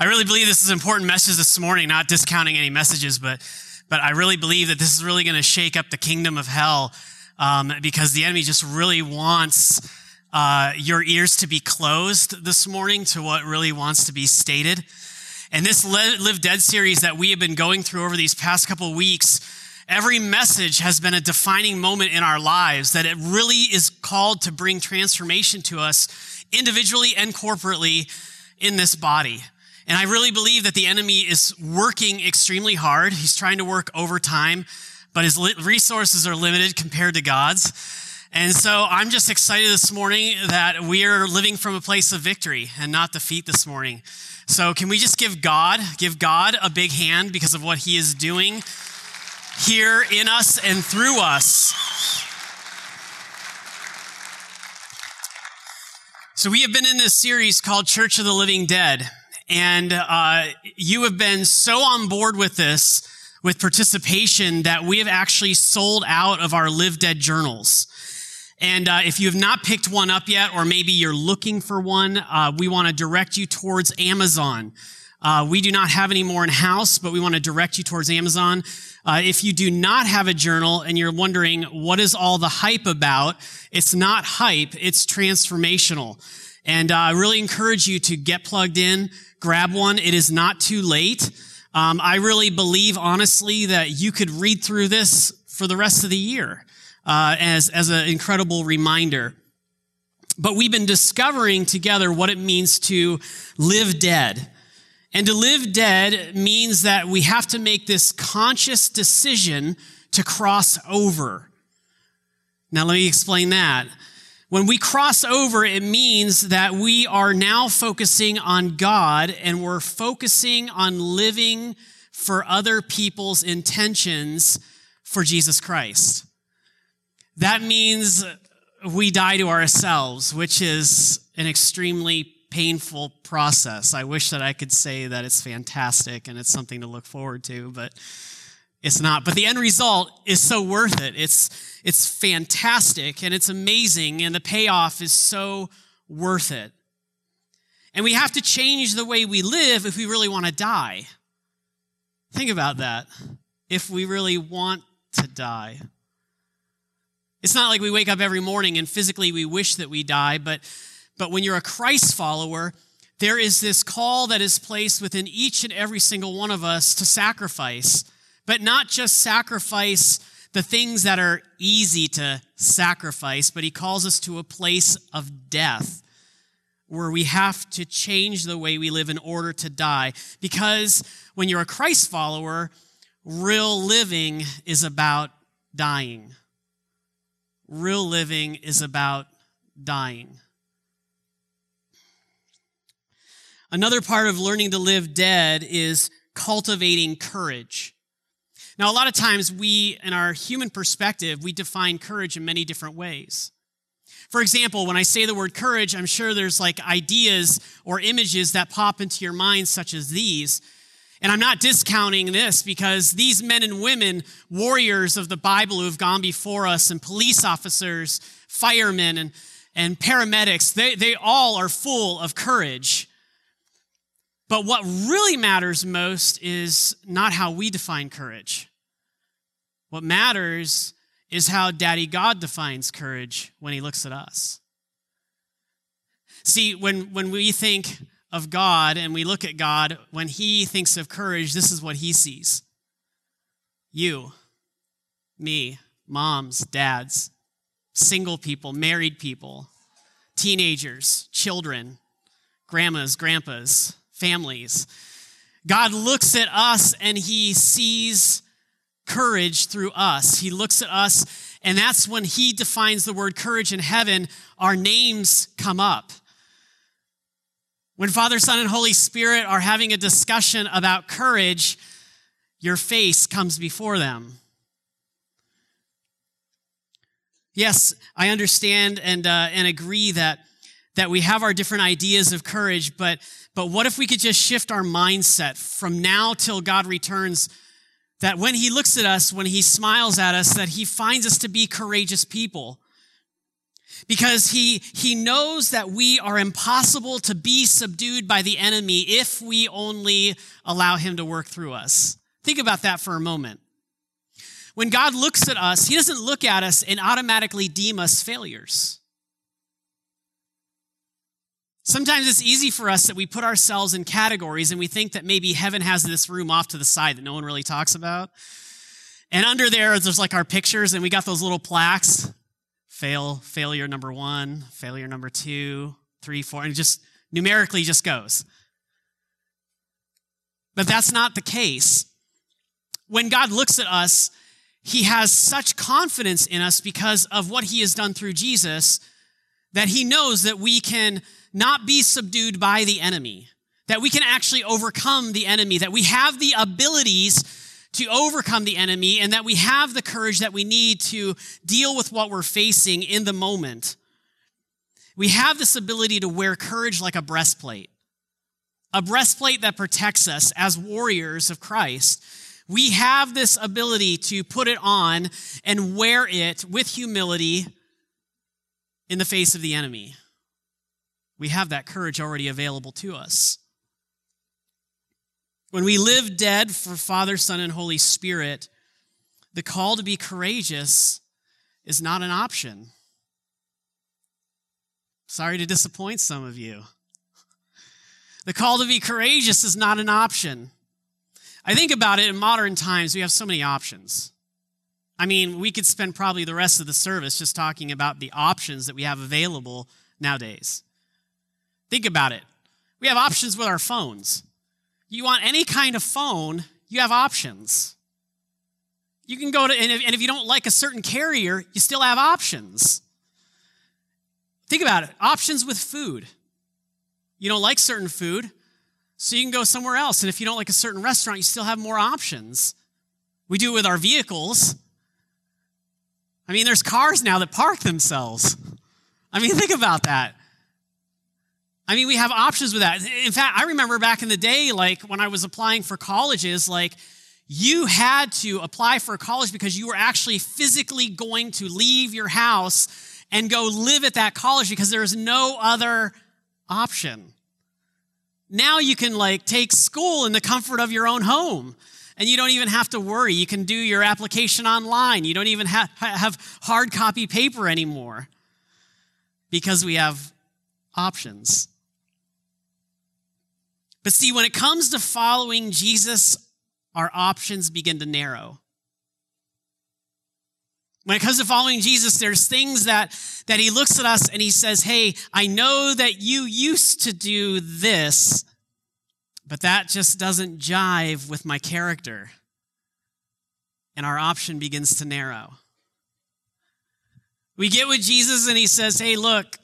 I really believe this is an important message this morning, not discounting any messages, but, but I really believe that this is really going to shake up the kingdom of hell um, because the enemy just really wants uh, your ears to be closed this morning to what really wants to be stated. And this Live Dead series that we have been going through over these past couple weeks, every message has been a defining moment in our lives that it really is called to bring transformation to us individually and corporately in this body. And I really believe that the enemy is working extremely hard. He's trying to work overtime, but his resources are limited compared to God's. And so I'm just excited this morning that we are living from a place of victory and not defeat this morning. So can we just give God, give God a big hand because of what he is doing here in us and through us? So we have been in this series called Church of the Living Dead. And uh, you have been so on board with this, with participation, that we have actually sold out of our Live Dead journals. And uh, if you have not picked one up yet, or maybe you're looking for one, uh, we want to direct you towards Amazon. Uh, we do not have any more in house, but we want to direct you towards Amazon. Uh, if you do not have a journal and you're wondering what is all the hype about, it's not hype; it's transformational. And uh, I really encourage you to get plugged in, grab one. It is not too late. Um, I really believe, honestly, that you could read through this for the rest of the year uh, as, as an incredible reminder. But we've been discovering together what it means to live dead. And to live dead means that we have to make this conscious decision to cross over. Now, let me explain that. When we cross over, it means that we are now focusing on God and we're focusing on living for other people's intentions for Jesus Christ. That means we die to ourselves, which is an extremely painful process. I wish that I could say that it's fantastic and it's something to look forward to, but it's not. But the end result is so worth it. It's, it's fantastic and it's amazing, and the payoff is so worth it. And we have to change the way we live if we really want to die. Think about that. If we really want to die. It's not like we wake up every morning and physically we wish that we die, but, but when you're a Christ follower, there is this call that is placed within each and every single one of us to sacrifice but not just sacrifice the things that are easy to sacrifice, but he calls us to a place of death where we have to change the way we live in order to die. Because when you're a Christ follower, real living is about dying. Real living is about dying. Another part of learning to live dead is cultivating courage. Now, a lot of times we, in our human perspective, we define courage in many different ways. For example, when I say the word courage, I'm sure there's like ideas or images that pop into your mind, such as these. And I'm not discounting this because these men and women, warriors of the Bible who have gone before us, and police officers, firemen, and, and paramedics, they, they all are full of courage. But what really matters most is not how we define courage. What matters is how Daddy God defines courage when he looks at us. See, when, when we think of God and we look at God, when he thinks of courage, this is what he sees you, me, moms, dads, single people, married people, teenagers, children, grandmas, grandpas, families. God looks at us and he sees courage through us. He looks at us, and that's when he defines the word courage in heaven, our names come up. When Father, Son, and Holy Spirit are having a discussion about courage, your face comes before them. Yes, I understand and, uh, and agree that, that we have our different ideas of courage, but, but what if we could just shift our mindset from now till God returns? That when he looks at us, when he smiles at us, that he finds us to be courageous people. because he, he knows that we are impossible to be subdued by the enemy if we only allow him to work through us. Think about that for a moment. When God looks at us, he doesn't look at us and automatically deem us failures. Sometimes it's easy for us that we put ourselves in categories and we think that maybe heaven has this room off to the side that no one really talks about. And under there, there's like our pictures, and we got those little plaques fail, failure number one, failure number two, three, four, and just numerically just goes. But that's not the case. When God looks at us, he has such confidence in us because of what he has done through Jesus that he knows that we can not be subdued by the enemy, that we can actually overcome the enemy, that we have the abilities to overcome the enemy, and that we have the courage that we need to deal with what we're facing in the moment. We have this ability to wear courage like a breastplate, a breastplate that protects us as warriors of Christ. We have this ability to put it on and wear it with humility in the face of the enemy. We have that courage already available to us. When we live dead for Father, Son, and Holy Spirit, the call to be courageous is not an option. Sorry to disappoint some of you. The call to be courageous is not an option. I think about it in modern times, we have so many options. I mean, we could spend probably the rest of the service just talking about the options that we have available nowadays. Think about it. We have options with our phones. You want any kind of phone, you have options. You can go to, and if, and if you don't like a certain carrier, you still have options. Think about it options with food. You don't like certain food, so you can go somewhere else. And if you don't like a certain restaurant, you still have more options. We do it with our vehicles. I mean, there's cars now that park themselves. I mean, think about that. I mean, we have options with that. In fact, I remember back in the day, like when I was applying for colleges, like you had to apply for a college because you were actually physically going to leave your house and go live at that college because there was no other option. Now you can like take school in the comfort of your own home and you don't even have to worry. You can do your application online. You don't even have, have hard copy paper anymore because we have options. But see, when it comes to following Jesus, our options begin to narrow. When it comes to following Jesus, there's things that, that he looks at us and he says, Hey, I know that you used to do this, but that just doesn't jive with my character. And our option begins to narrow. We get with Jesus and he says, Hey, look,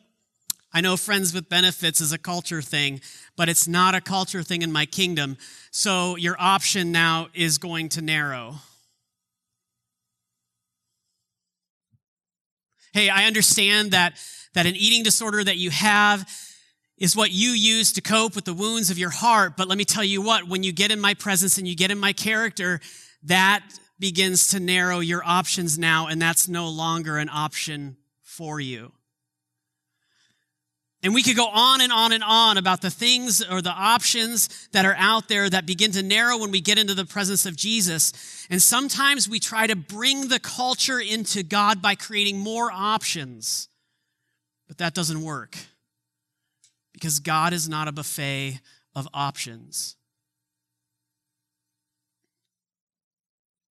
I know friends with benefits is a culture thing, but it's not a culture thing in my kingdom. So your option now is going to narrow. Hey, I understand that, that an eating disorder that you have is what you use to cope with the wounds of your heart. But let me tell you what, when you get in my presence and you get in my character, that begins to narrow your options now, and that's no longer an option for you. And we could go on and on and on about the things or the options that are out there that begin to narrow when we get into the presence of Jesus. And sometimes we try to bring the culture into God by creating more options. But that doesn't work because God is not a buffet of options.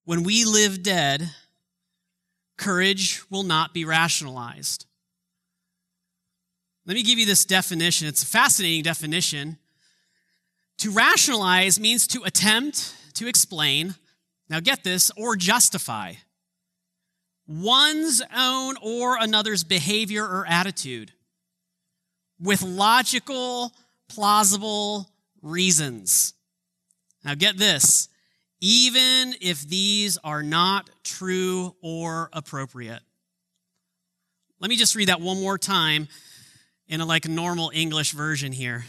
When we live dead, courage will not be rationalized. Let me give you this definition. It's a fascinating definition. To rationalize means to attempt to explain, now get this, or justify one's own or another's behavior or attitude with logical, plausible reasons. Now get this, even if these are not true or appropriate. Let me just read that one more time in a like normal English version here.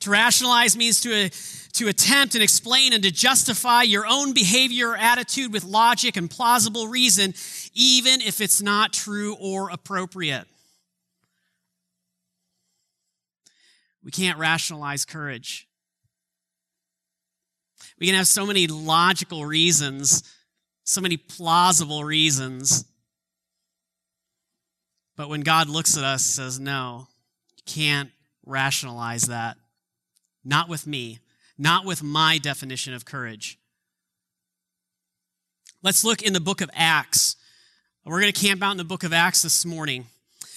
To rationalize means to, to attempt and explain and to justify your own behavior or attitude with logic and plausible reason, even if it's not true or appropriate. We can't rationalize courage. We can have so many logical reasons, so many plausible reasons. But when God looks at us says, no, can't rationalize that. Not with me, not with my definition of courage. Let's look in the book of Acts. We're going to camp out in the book of Acts this morning.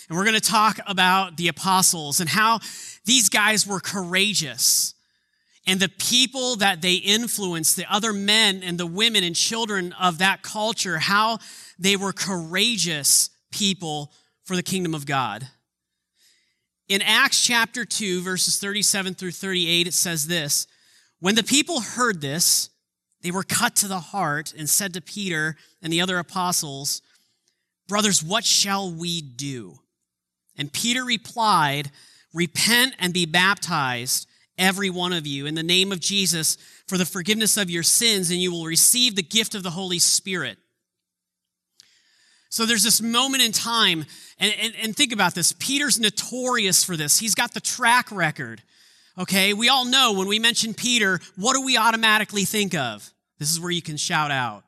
And we're going to talk about the apostles and how these guys were courageous. And the people that they influenced, the other men and the women and children of that culture, how they were courageous people for the kingdom of God. In Acts chapter 2, verses 37 through 38, it says this When the people heard this, they were cut to the heart and said to Peter and the other apostles, Brothers, what shall we do? And Peter replied, Repent and be baptized, every one of you, in the name of Jesus for the forgiveness of your sins, and you will receive the gift of the Holy Spirit. So there's this moment in time, and, and, and, think about this. Peter's notorious for this. He's got the track record. Okay, we all know when we mention Peter, what do we automatically think of? This is where you can shout out.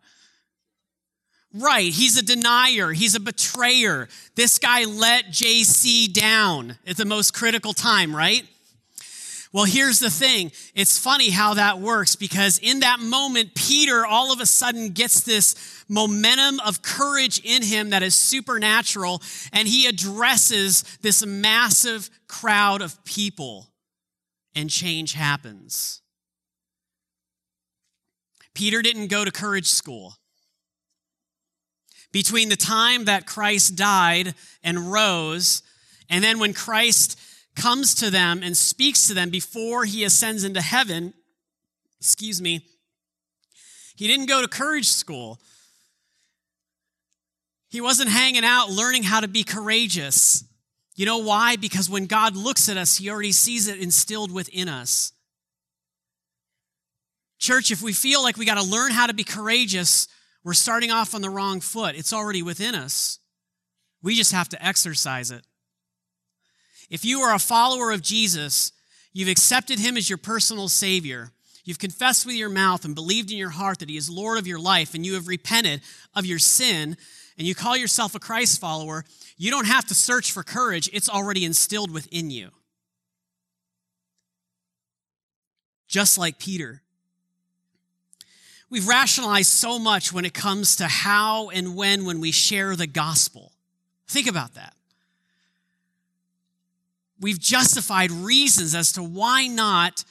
Right, he's a denier, he's a betrayer. This guy let JC down at the most critical time, right? Well, here's the thing. It's funny how that works because in that moment, Peter all of a sudden gets this momentum of courage in him that is supernatural, and he addresses this massive crowd of people, and change happens. Peter didn't go to courage school. Between the time that Christ died and rose, and then when Christ comes to them and speaks to them before he ascends into heaven, excuse me, he didn't go to courage school. He wasn't hanging out learning how to be courageous. You know why? Because when God looks at us, he already sees it instilled within us. Church, if we feel like we got to learn how to be courageous, we're starting off on the wrong foot. It's already within us. We just have to exercise it. If you are a follower of Jesus, you've accepted him as your personal Savior, you've confessed with your mouth and believed in your heart that he is Lord of your life, and you have repented of your sin, and you call yourself a Christ follower, you don't have to search for courage. It's already instilled within you. Just like Peter. We've rationalized so much when it comes to how and when when we share the gospel. Think about that. We've justified reasons as to why not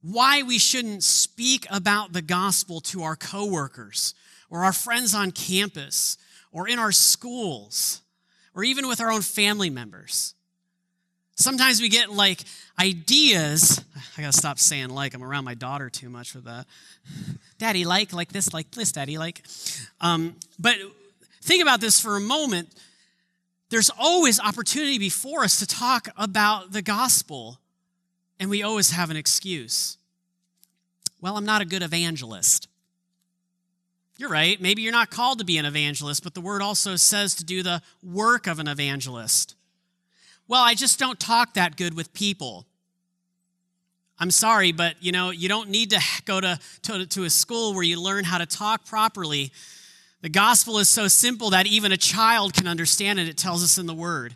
why we shouldn't speak about the gospel to our coworkers or our friends on campus or in our schools or even with our own family members. Sometimes we get like ideas. I gotta stop saying like, I'm around my daughter too much with that. Daddy, like, like this, like this, daddy, like. Um, but think about this for a moment. There's always opportunity before us to talk about the gospel, and we always have an excuse. Well, I'm not a good evangelist. You're right. Maybe you're not called to be an evangelist, but the word also says to do the work of an evangelist. Well, I just don't talk that good with people. I'm sorry, but you know, you don't need to go to, to, to, a school where you learn how to talk properly. The gospel is so simple that even a child can understand it. It tells us in the word.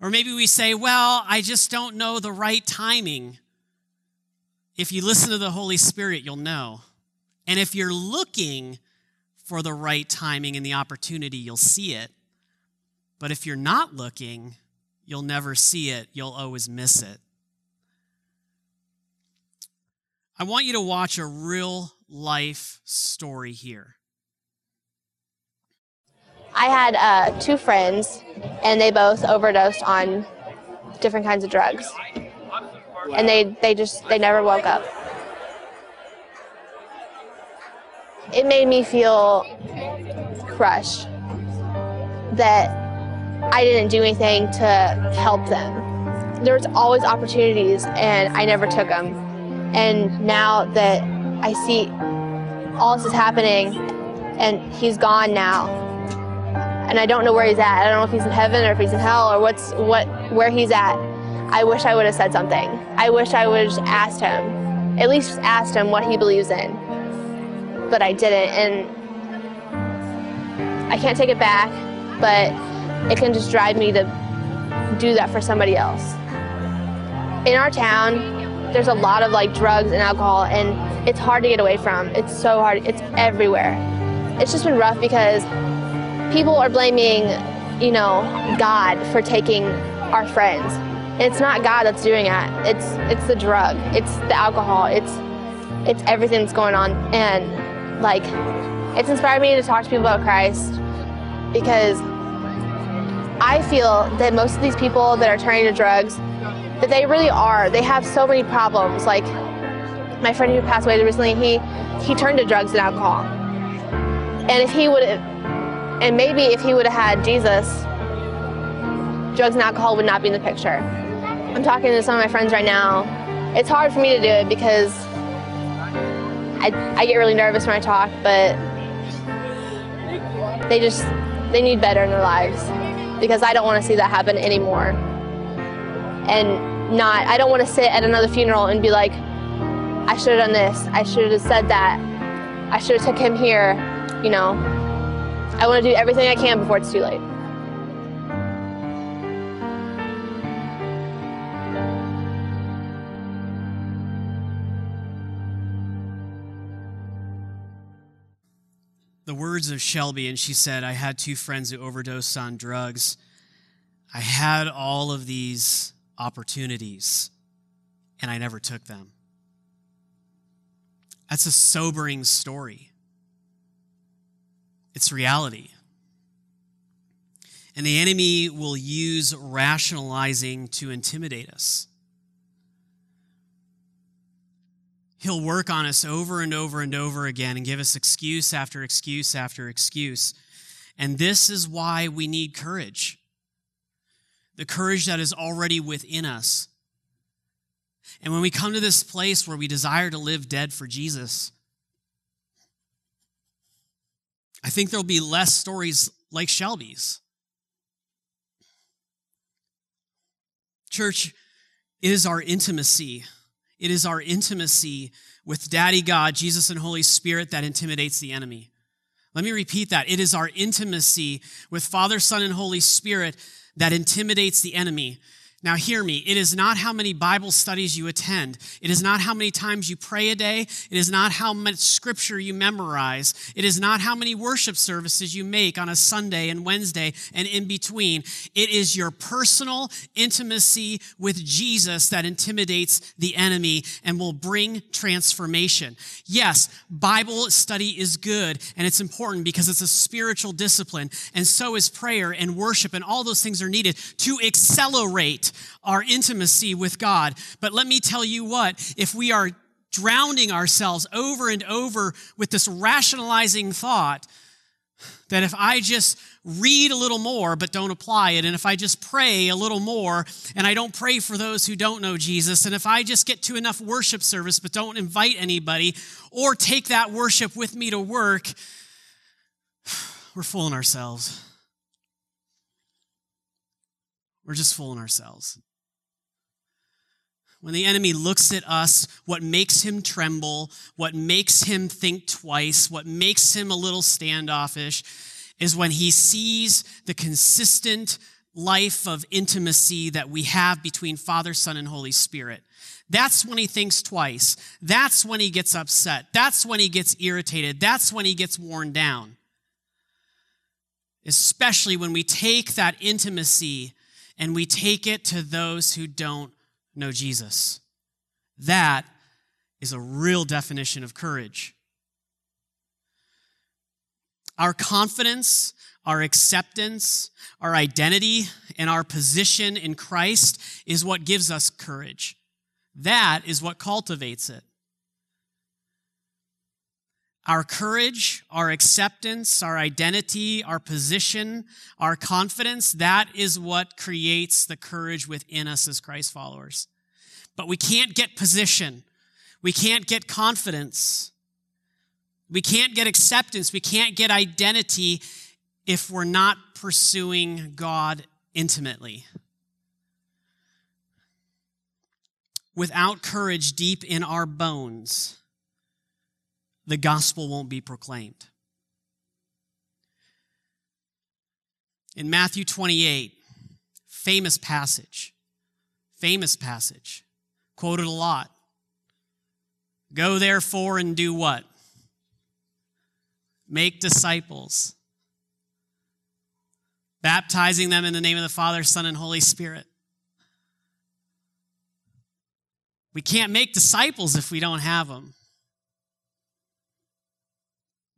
Or maybe we say, well, I just don't know the right timing. If you listen to the Holy Spirit, you'll know. And if you're looking for the right timing and the opportunity, you'll see it. But if you're not looking, you'll never see it, you'll always miss it. I want you to watch a real life story here. I had uh, two friends, and they both overdosed on different kinds of drugs, and they they just they never woke up. It made me feel crushed that I didn't do anything to help them. There was always opportunities and I never took them. And now that I see all this is happening and he's gone now and I don't know where he's at. I don't know if he's in heaven or if he's in hell or what's what where he's at. I wish I would have said something. I wish I would have asked him, at least asked him what he believes in. But I didn't, and I can't take it back, but it can just drive me to do that for somebody else. In our town, there's a lot of like drugs and alcohol, and it's hard to get away from. It's so hard, it's everywhere. It's just been rough because people are blaming, you know, God for taking our friends. It's not God that's doing it. It's it's the drug. It's the alcohol. It's it's everything that's going on. And like it's inspired me to talk to people about Christ because I feel that most of these people that are turning to drugs, that they really are. They have so many problems. Like my friend who passed away recently, he he turned to drugs and alcohol. And if he would have, and maybe if he would have had Jesus, drugs and alcohol would not be in the picture. I'm talking to some of my friends right now. It's hard for me to do it because I, I get really nervous when I talk, but they just, they need better in their lives because I don't want to see that happen anymore. And not, I don't want to sit at another funeral and be like, I should have done this. I should have said that. I should have took him here. You know, I want to do everything I can before it's too late. the words of Shelby, and she said, I had two friends who overdosed on drugs. I had all of these opportunities, and I never took them. That's a sobering story. It's reality. And the enemy will use rationalizing to intimidate us. He'll work on us over and over and over again and give us excuse after excuse after excuse. And this is why we need courage the courage that is already within us. And when we come to this place where we desire to live dead for Jesus, I think there'll be less stories like Shelby's. Church, it is our intimacy it is our intimacy with Daddy God, Jesus, and Holy Spirit that intimidates the enemy. Let me repeat that. It is our intimacy with Father, Son, and Holy Spirit that intimidates the enemy. Now, hear me. It is not how many Bible studies you attend. It is not how many times you pray a day. It is not how much scripture you memorize. It is not how many worship services you make on a Sunday and Wednesday and in between. It is your personal intimacy with Jesus that intimidates the enemy and will bring transformation. Yes, Bible study is good and it's important because it's a spiritual discipline, and so is prayer and worship, and all those things are needed to accelerate our intimacy with God. But let me tell you what, if we are drowning ourselves over and over with this rationalizing thought, that if I just read a little more but don't apply it, and if I just pray a little more and I don't pray for those who don't know Jesus, and if I just get to enough worship service but don't invite anybody or take that worship with me to work, we're fooling ourselves. We're just fooling ourselves. When the enemy looks at us, what makes him tremble, what makes him think twice, what makes him a little standoffish, is when he sees the consistent life of intimacy that we have between Father, Son, and Holy Spirit. That's when he thinks twice. That's when he gets upset. That's when he gets irritated. That's when he gets worn down. Especially when we take that intimacy and we take it to those who don't know Jesus. That is a real definition of courage. Our confidence, our acceptance, our identity, and our position in Christ is what gives us courage. That is what cultivates it. Our courage, our acceptance, our identity, our position, our confidence, that is what creates the courage within us as Christ followers. But we can't get position. We can't get confidence. We can't get acceptance. We can't get identity if we're not pursuing God intimately. without courage deep in our bones, the gospel won't be proclaimed. In Matthew 28, famous passage, famous passage, quoted a lot. Go therefore and do what? Make disciples, baptizing them in the name of the Father, Son, and Holy Spirit. We can't make disciples if we don't have them.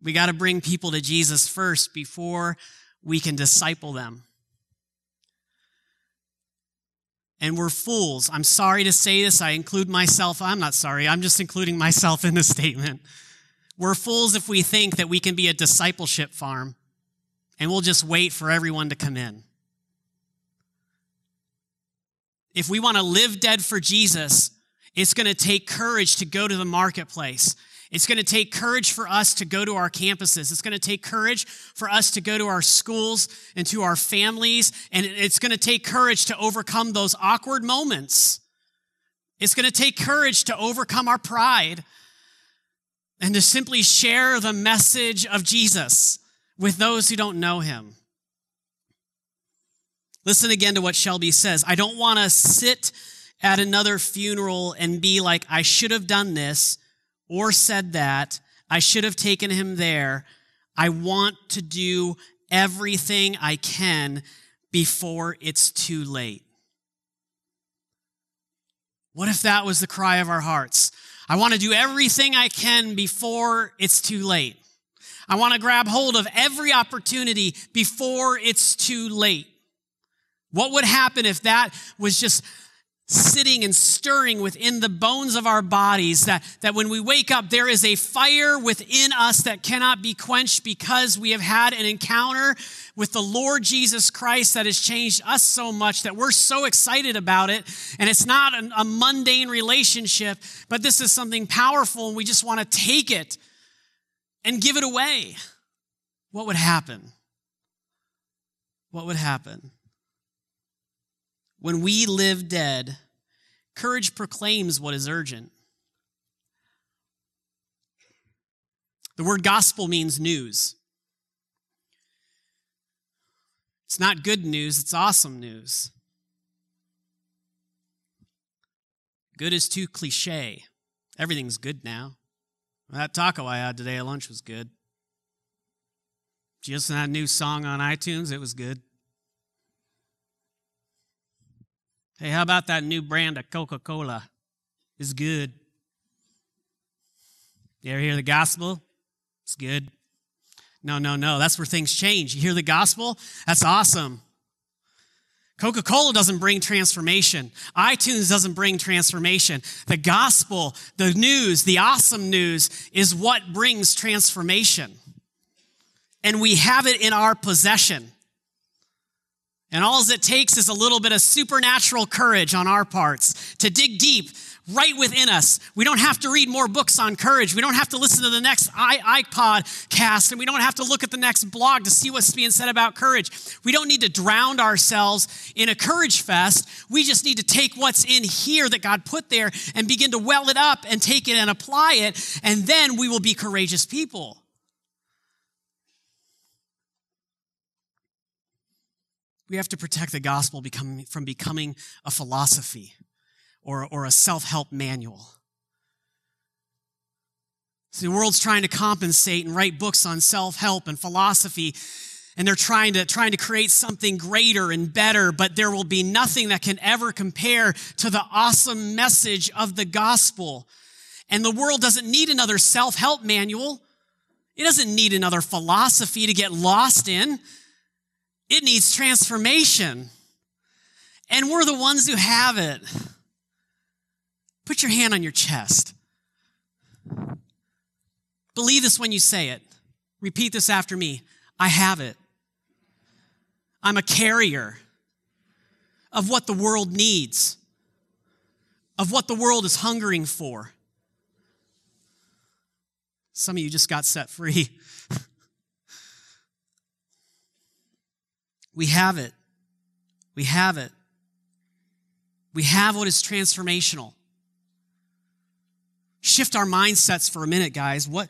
We got to bring people to Jesus first before we can disciple them. And we're fools. I'm sorry to say this. I include myself. I'm not sorry. I'm just including myself in the statement. We're fools if we think that we can be a discipleship farm and we'll just wait for everyone to come in. If we want to live dead for Jesus, it's going to take courage to go to the marketplace. It's going to take courage for us to go to our campuses. It's going to take courage for us to go to our schools and to our families. And it's going to take courage to overcome those awkward moments. It's going to take courage to overcome our pride and to simply share the message of Jesus with those who don't know him. Listen again to what Shelby says. I don't want to sit at another funeral and be like, I should have done this or said that. I should have taken him there. I want to do everything I can before it's too late. What if that was the cry of our hearts? I want to do everything I can before it's too late. I want to grab hold of every opportunity before it's too late. What would happen if that was just sitting and stirring within the bones of our bodies that, that when we wake up, there is a fire within us that cannot be quenched because we have had an encounter with the Lord Jesus Christ that has changed us so much that we're so excited about it. And it's not a, a mundane relationship, but this is something powerful and we just want to take it and give it away. What would happen? What would happen? When we live dead, courage proclaims what is urgent. The word gospel means news. It's not good news, it's awesome news. Good is too cliche. Everything's good now. That taco I had today at lunch was good. Just that new song on iTunes, it was good. Hey, how about that new brand of Coca Cola? It's good. You ever hear the gospel? It's good. No, no, no. That's where things change. You hear the gospel? That's awesome. Coca Cola doesn't bring transformation. iTunes doesn't bring transformation. The gospel, the news, the awesome news is what brings transformation. And we have it in our possession. And all it takes is a little bit of supernatural courage on our parts to dig deep right within us. We don't have to read more books on courage. We don't have to listen to the next iPod cast, and we don't have to look at the next blog to see what's being said about courage. We don't need to drown ourselves in a courage fest. We just need to take what's in here that God put there and begin to well it up and take it and apply it, and then we will be courageous people. We have to protect the gospel from becoming a philosophy or, or a self help manual. So the world's trying to compensate and write books on self help and philosophy, and they're trying to, trying to create something greater and better, but there will be nothing that can ever compare to the awesome message of the gospel. And the world doesn't need another self help manual, it doesn't need another philosophy to get lost in. It needs transformation. And we're the ones who have it. Put your hand on your chest. Believe this when you say it. Repeat this after me. I have it. I'm a carrier of what the world needs, of what the world is hungering for. Some of you just got set free. We have it. We have it. We have what is transformational. shift our mindsets for a minute, guys. What,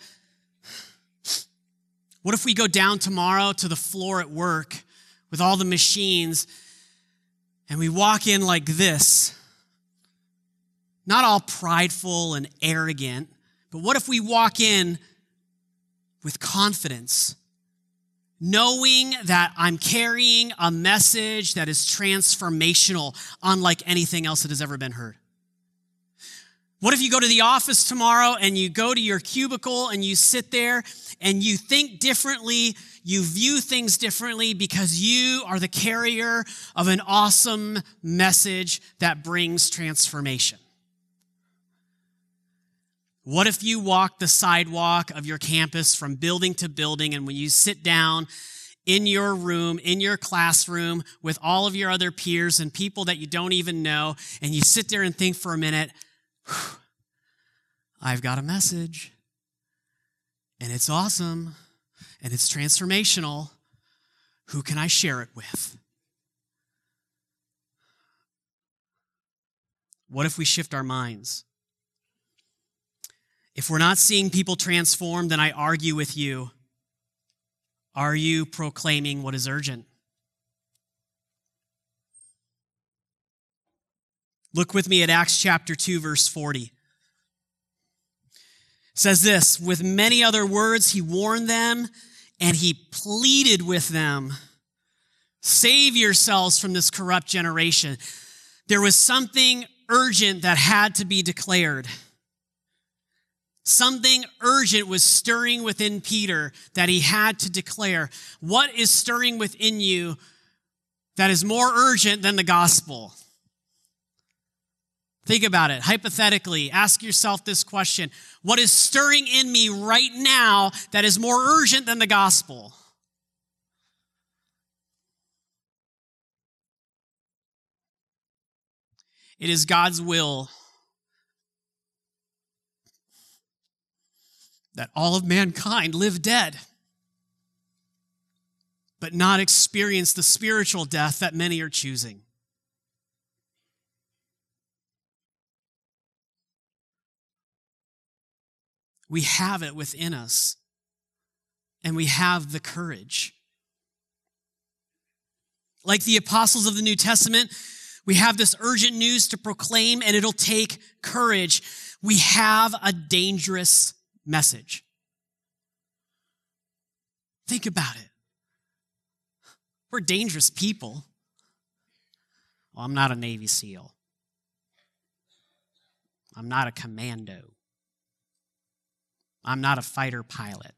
what if we go down tomorrow to the floor at work with all the machines and we walk in like this? Not all prideful and arrogant, but what if we walk in with confidence, knowing that I'm carrying a message that is transformational, unlike anything else that has ever been heard? What if you go to the office tomorrow and you go to your cubicle and you sit there and you think differently, you view things differently because you are the carrier of an awesome message that brings transformation? What if you walk the sidewalk of your campus from building to building and when you sit down in your room, in your classroom with all of your other peers and people that you don't even know, and you sit there and think for a minute, I've got a message. And it's awesome. And it's transformational. Who can I share it with? What if we shift our minds? If we're not seeing people transformed, then I argue with you. Are you proclaiming what is urgent? Look with me at Acts chapter 2, verse 40 says this with many other words he warned them and he pleaded with them save yourselves from this corrupt generation there was something urgent that had to be declared something urgent was stirring within peter that he had to declare what is stirring within you that is more urgent than the gospel Think about it. Hypothetically, ask yourself this question What is stirring in me right now that is more urgent than the gospel? It is God's will that all of mankind live dead, but not experience the spiritual death that many are choosing. We have it within us, and we have the courage. Like the apostles of the New Testament, we have this urgent news to proclaim, and it'll take courage. We have a dangerous message. Think about it. We're dangerous people. Well, I'm not a Navy SEAL. I'm not a commando. I'm not a fighter pilot.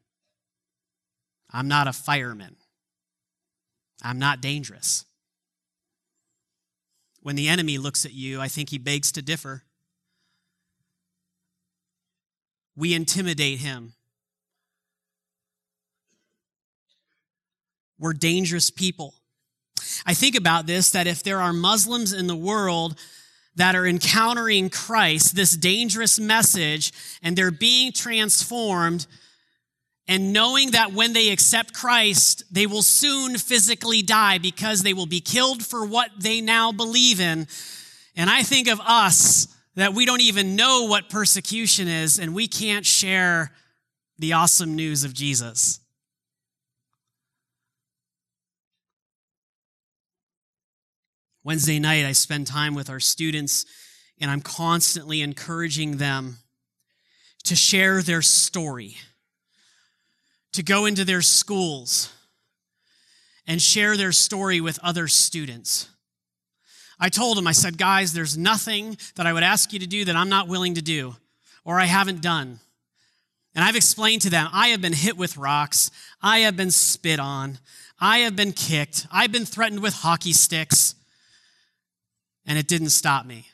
I'm not a fireman. I'm not dangerous. When the enemy looks at you, I think he begs to differ. We intimidate him. We're dangerous people. I think about this that if there are Muslims in the world that are encountering Christ, this dangerous message, and they're being transformed, and knowing that when they accept Christ, they will soon physically die because they will be killed for what they now believe in. And I think of us that we don't even know what persecution is, and we can't share the awesome news of Jesus. Wednesday night, I spend time with our students, and I'm constantly encouraging them to share their story, to go into their schools and share their story with other students. I told them, I said, guys, there's nothing that I would ask you to do that I'm not willing to do or I haven't done. And I've explained to them, I have been hit with rocks. I have been spit on. I have been kicked. I've been threatened with hockey sticks and it didn't stop me.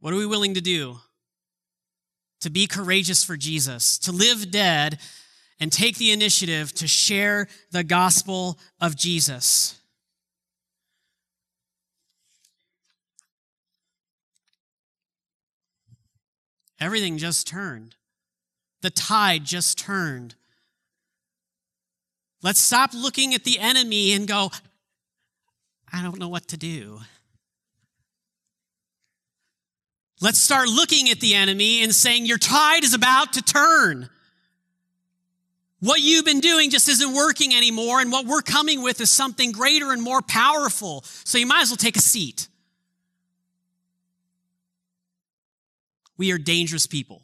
What are we willing to do? To be courageous for Jesus, to live dead and take the initiative to share the gospel of Jesus. Everything just turned. The tide just turned. Let's stop looking at the enemy and go, I don't know what to do. Let's start looking at the enemy and saying, Your tide is about to turn. What you've been doing just isn't working anymore, and what we're coming with is something greater and more powerful. So you might as well take a seat. We are dangerous people.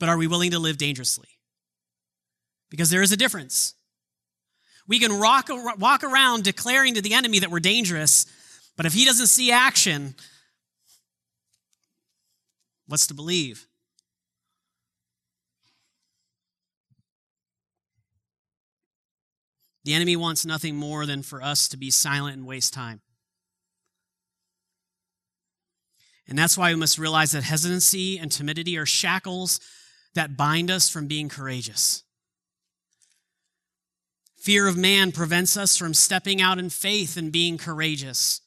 But are we willing to live dangerously? Because there is a difference. We can rock, walk around declaring to the enemy that we're dangerous, but if he doesn't see action, what's to believe? The enemy wants nothing more than for us to be silent and waste time. And that's why we must realize that hesitancy and timidity are shackles that bind us from being courageous. Fear of man prevents us from stepping out in faith and being courageous.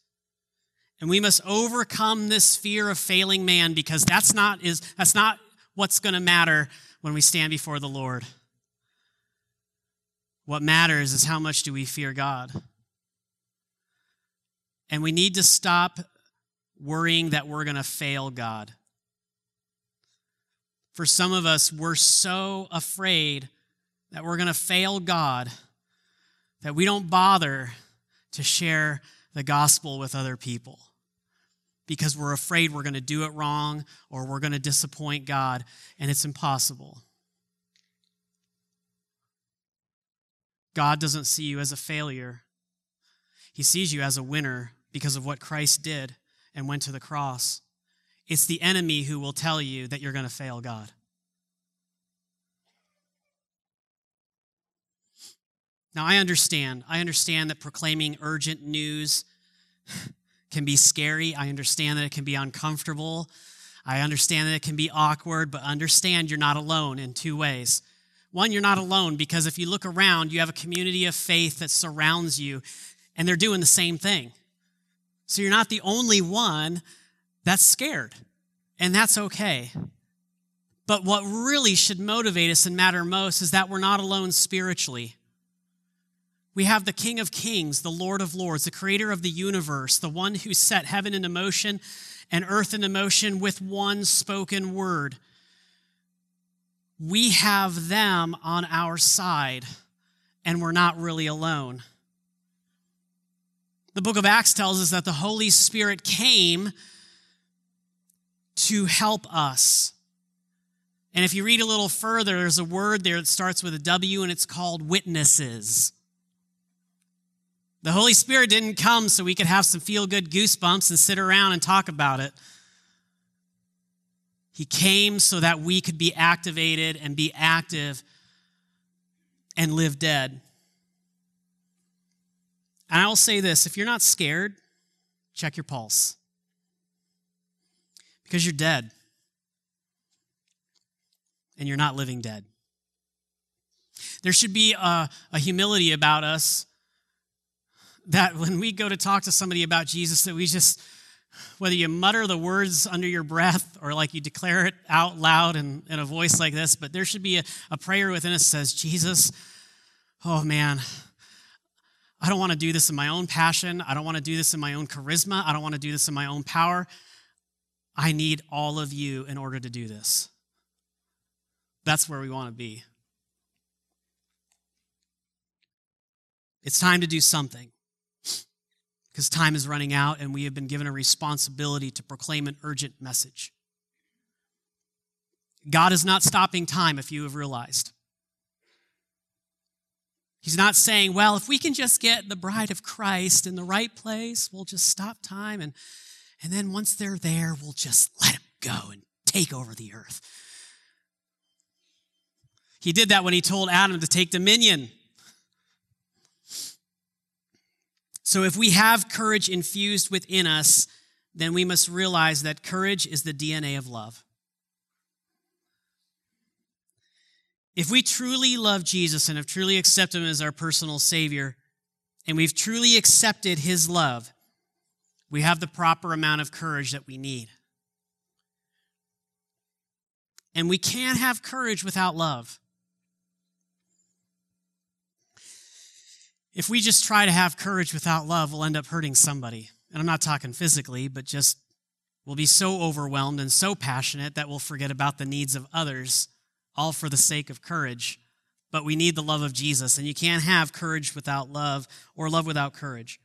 And we must overcome this fear of failing man because that's not, is, that's not what's going to matter when we stand before the Lord. What matters is how much do we fear God. And we need to stop worrying that we're going to fail God. For some of us, we're so afraid that we're going to fail God that we don't bother to share the gospel with other people because we're afraid we're going to do it wrong or we're going to disappoint God, and it's impossible. God doesn't see you as a failure, He sees you as a winner because of what Christ did and went to the cross. It's the enemy who will tell you that you're going to fail God. Now, I understand. I understand that proclaiming urgent news can be scary. I understand that it can be uncomfortable. I understand that it can be awkward, but understand you're not alone in two ways. One, you're not alone because if you look around, you have a community of faith that surrounds you and they're doing the same thing. So you're not the only one that's scared, and that's okay. But what really should motivate us and matter most is that we're not alone spiritually. We have the King of Kings, the Lord of Lords, the creator of the universe, the one who set heaven into motion and earth into motion with one spoken word we have them on our side and we're not really alone. The book of Acts tells us that the Holy Spirit came to help us. And if you read a little further, there's a word there that starts with a W and it's called witnesses. The Holy Spirit didn't come so we could have some feel good goosebumps and sit around and talk about it. He came so that we could be activated and be active and live dead. And I will say this if you're not scared, check your pulse. Because you're dead. And you're not living dead. There should be a, a, humility about us that when we go to talk to somebody about Jesus, that we just whether you mutter the words under your breath or like you declare it out loud in, in a voice like this, but there should be a, a prayer within us that says, Jesus, oh man, I don't want to do this in my own passion. I don't want to do this in my own charisma. I don't want to do this in my own power. I need all of you in order to do this. That's where we want to be. It's time to do something because time is running out and we have been given a responsibility to proclaim an urgent message. God is not stopping time, if you have realized. He's not saying, well, if we can just get the bride of Christ in the right place, we'll just stop time. And, and then once they're there, we'll just let them go and take over the earth. He did that when he told Adam to take dominion So if we have courage infused within us, then we must realize that courage is the DNA of love. If we truly love Jesus and have truly accepted him as our personal Savior, and we've truly accepted his love, we have the proper amount of courage that we need. And we can't have courage without love. If we just try to have courage without love, we'll end up hurting somebody. And I'm not talking physically, but just we'll be so overwhelmed and so passionate that we'll forget about the needs of others, all for the sake of courage. But we need the love of Jesus, and you can't have courage without love or love without courage.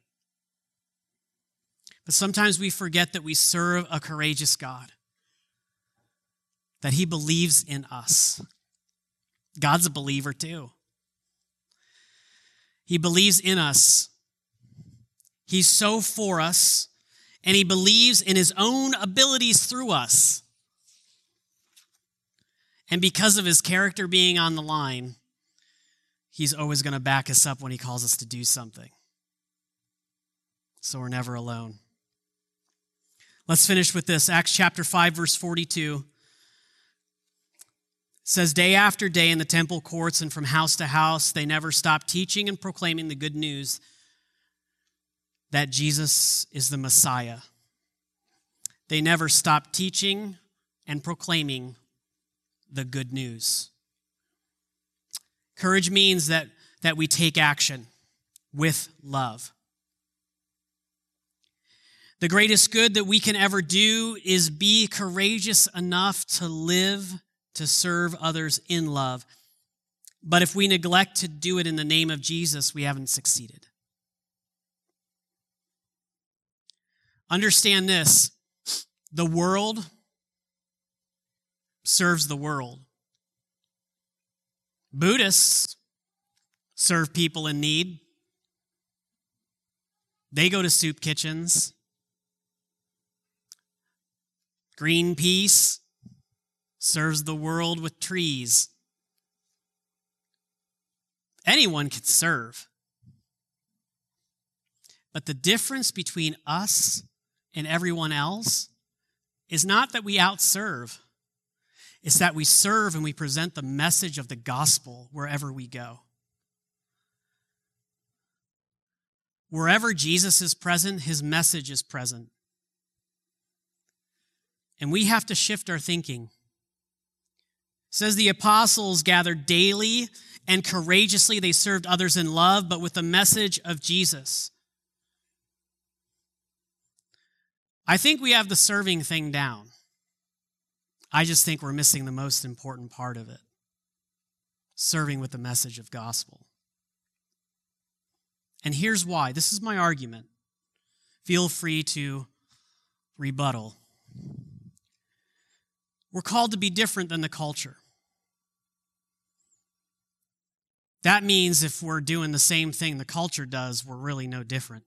But sometimes we forget that we serve a courageous God, that He believes in us. God's a believer too. He believes in us. He's so for us, and He believes in His own abilities through us. And because of His character being on the line, He's always going to back us up when He calls us to do something. So we're never alone. Let's finish with this Acts chapter 5, verse 42 says day after day in the temple courts and from house to house they never stopped teaching and proclaiming the good news that Jesus is the Messiah. They never stopped teaching and proclaiming the good news. Courage means that, that we take action with love. The greatest good that we can ever do is be courageous enough to live to serve others in love. But if we neglect to do it in the name of Jesus, we haven't succeeded. Understand this the world serves the world. Buddhists serve people in need. They go to soup kitchens. Greenpeace serves the world with trees. Anyone can serve. But the difference between us and everyone else is not that we outserve, it's that we serve and we present the message of the gospel wherever we go. Wherever Jesus is present, his message is present. And we have to shift our thinking says the apostles gathered daily and courageously they served others in love, but with the message of Jesus. I think we have the serving thing down. I just think we're missing the most important part of it serving with the message of gospel. And here's why. This is my argument. Feel free to rebuttal. We're called to be different than the culture. That means if we're doing the same thing the culture does, we're really no different.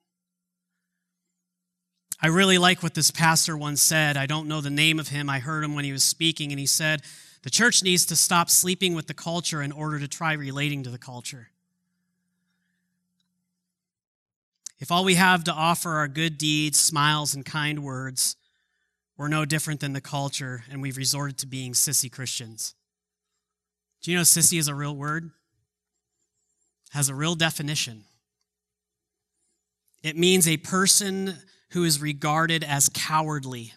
I really like what this pastor once said. I don't know the name of him. I heard him when he was speaking, and he said, The church needs to stop sleeping with the culture in order to try relating to the culture. If all we have to offer are good deeds, smiles, and kind words, we're no different than the culture, and we've resorted to being sissy Christians. Do you know sissy is a real word? Has a real definition. It means a person who is regarded as cowardly.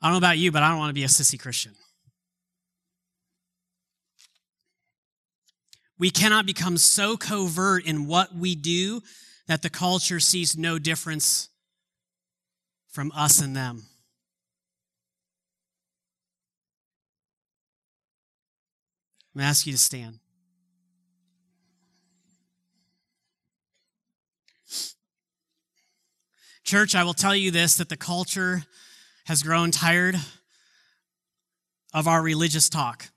I don't know about you, but I don't want to be a sissy Christian. We cannot become so covert in what we do that the culture sees no difference from us and them. I'm going to ask you to stand. Church, I will tell you this that the culture has grown tired of our religious talk.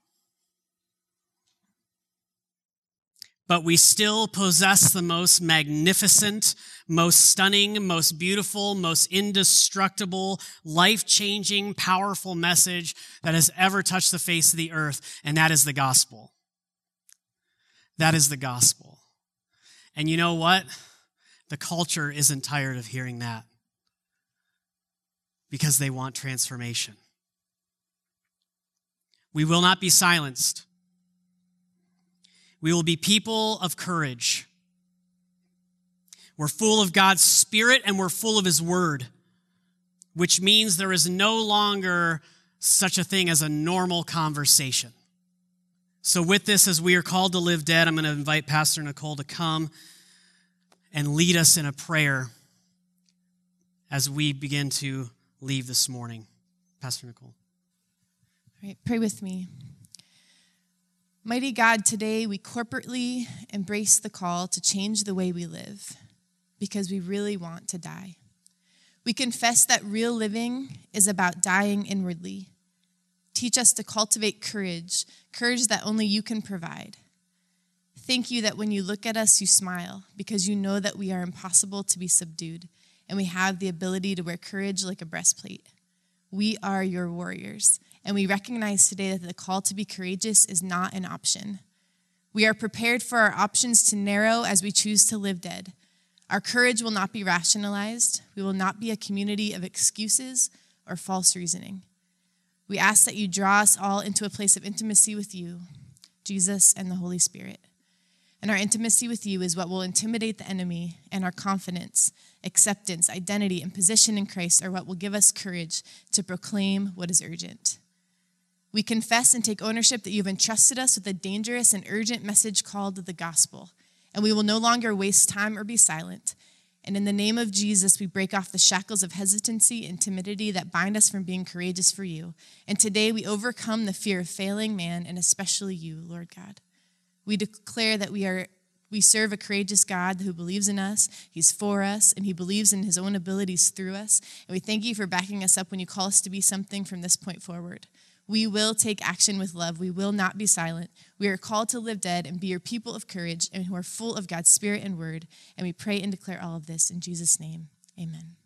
but we still possess the most magnificent, most stunning, most beautiful, most indestructible, life changing, powerful message that has ever touched the face of the earth, and that is the gospel. That is the gospel. And you know what? The culture isn't tired of hearing that because they want transformation. We will not be silenced. We will be people of courage. We're full of God's Spirit and we're full of His Word, which means there is no longer such a thing as a normal conversation. So, with this, as we are called to live dead, I'm going to invite Pastor Nicole to come. And lead us in a prayer as we begin to leave this morning. Pastor Nicole. All right, pray with me. Mighty God, today we corporately embrace the call to change the way we live because we really want to die. We confess that real living is about dying inwardly. Teach us to cultivate courage, courage that only you can provide. Thank you that when you look at us, you smile because you know that we are impossible to be subdued and we have the ability to wear courage like a breastplate. We are your warriors, and we recognize today that the call to be courageous is not an option. We are prepared for our options to narrow as we choose to live dead. Our courage will not be rationalized. We will not be a community of excuses or false reasoning. We ask that you draw us all into a place of intimacy with you, Jesus, and the Holy Spirit. And our intimacy with you is what will intimidate the enemy, and our confidence, acceptance, identity, and position in Christ are what will give us courage to proclaim what is urgent. We confess and take ownership that you have entrusted us with a dangerous and urgent message called the gospel, and we will no longer waste time or be silent. And in the name of Jesus, we break off the shackles of hesitancy and timidity that bind us from being courageous for you. And today we overcome the fear of failing man, and especially you, Lord God. We declare that we are we serve a courageous God who believes in us, He's for us, and He believes in His own abilities through us. And we thank you for backing us up when you call us to be something from this point forward. We will take action with love. We will not be silent. We are called to live dead and be your people of courage and who are full of God's Spirit and word. And we pray and declare all of this in Jesus' name. Amen.